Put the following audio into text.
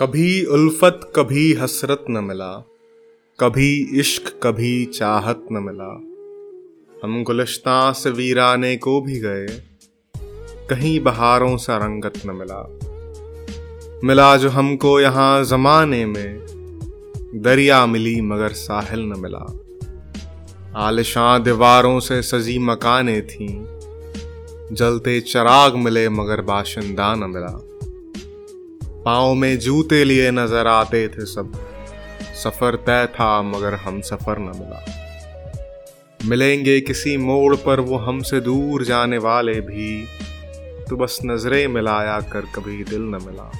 कभी उल्फत, कभी हसरत न मिला। कभी इश्क, कभी चाहत न मिला। हम गुलश्ता से वीराने को भी गए। कहीं बहारों सा रंगत न मिला। मिला जो हमको यहाँ जमाने में। दरिया मिली मगर साहिल न मिला। आलिशां दीवारों से सजी मकाने थीं। जलते चराग मिले मगर बाशिंदा न मिला। पाँव में जूते लिए नज़र आते थे सब। सफ़र तय था, मगर हम सफ़र न मिला। मिलेंगे किसी मोड़ पर, वो हमसे दूर जाने वाले भी। तो बस नज़रें मिलाया कर, कभी दिल न मिला।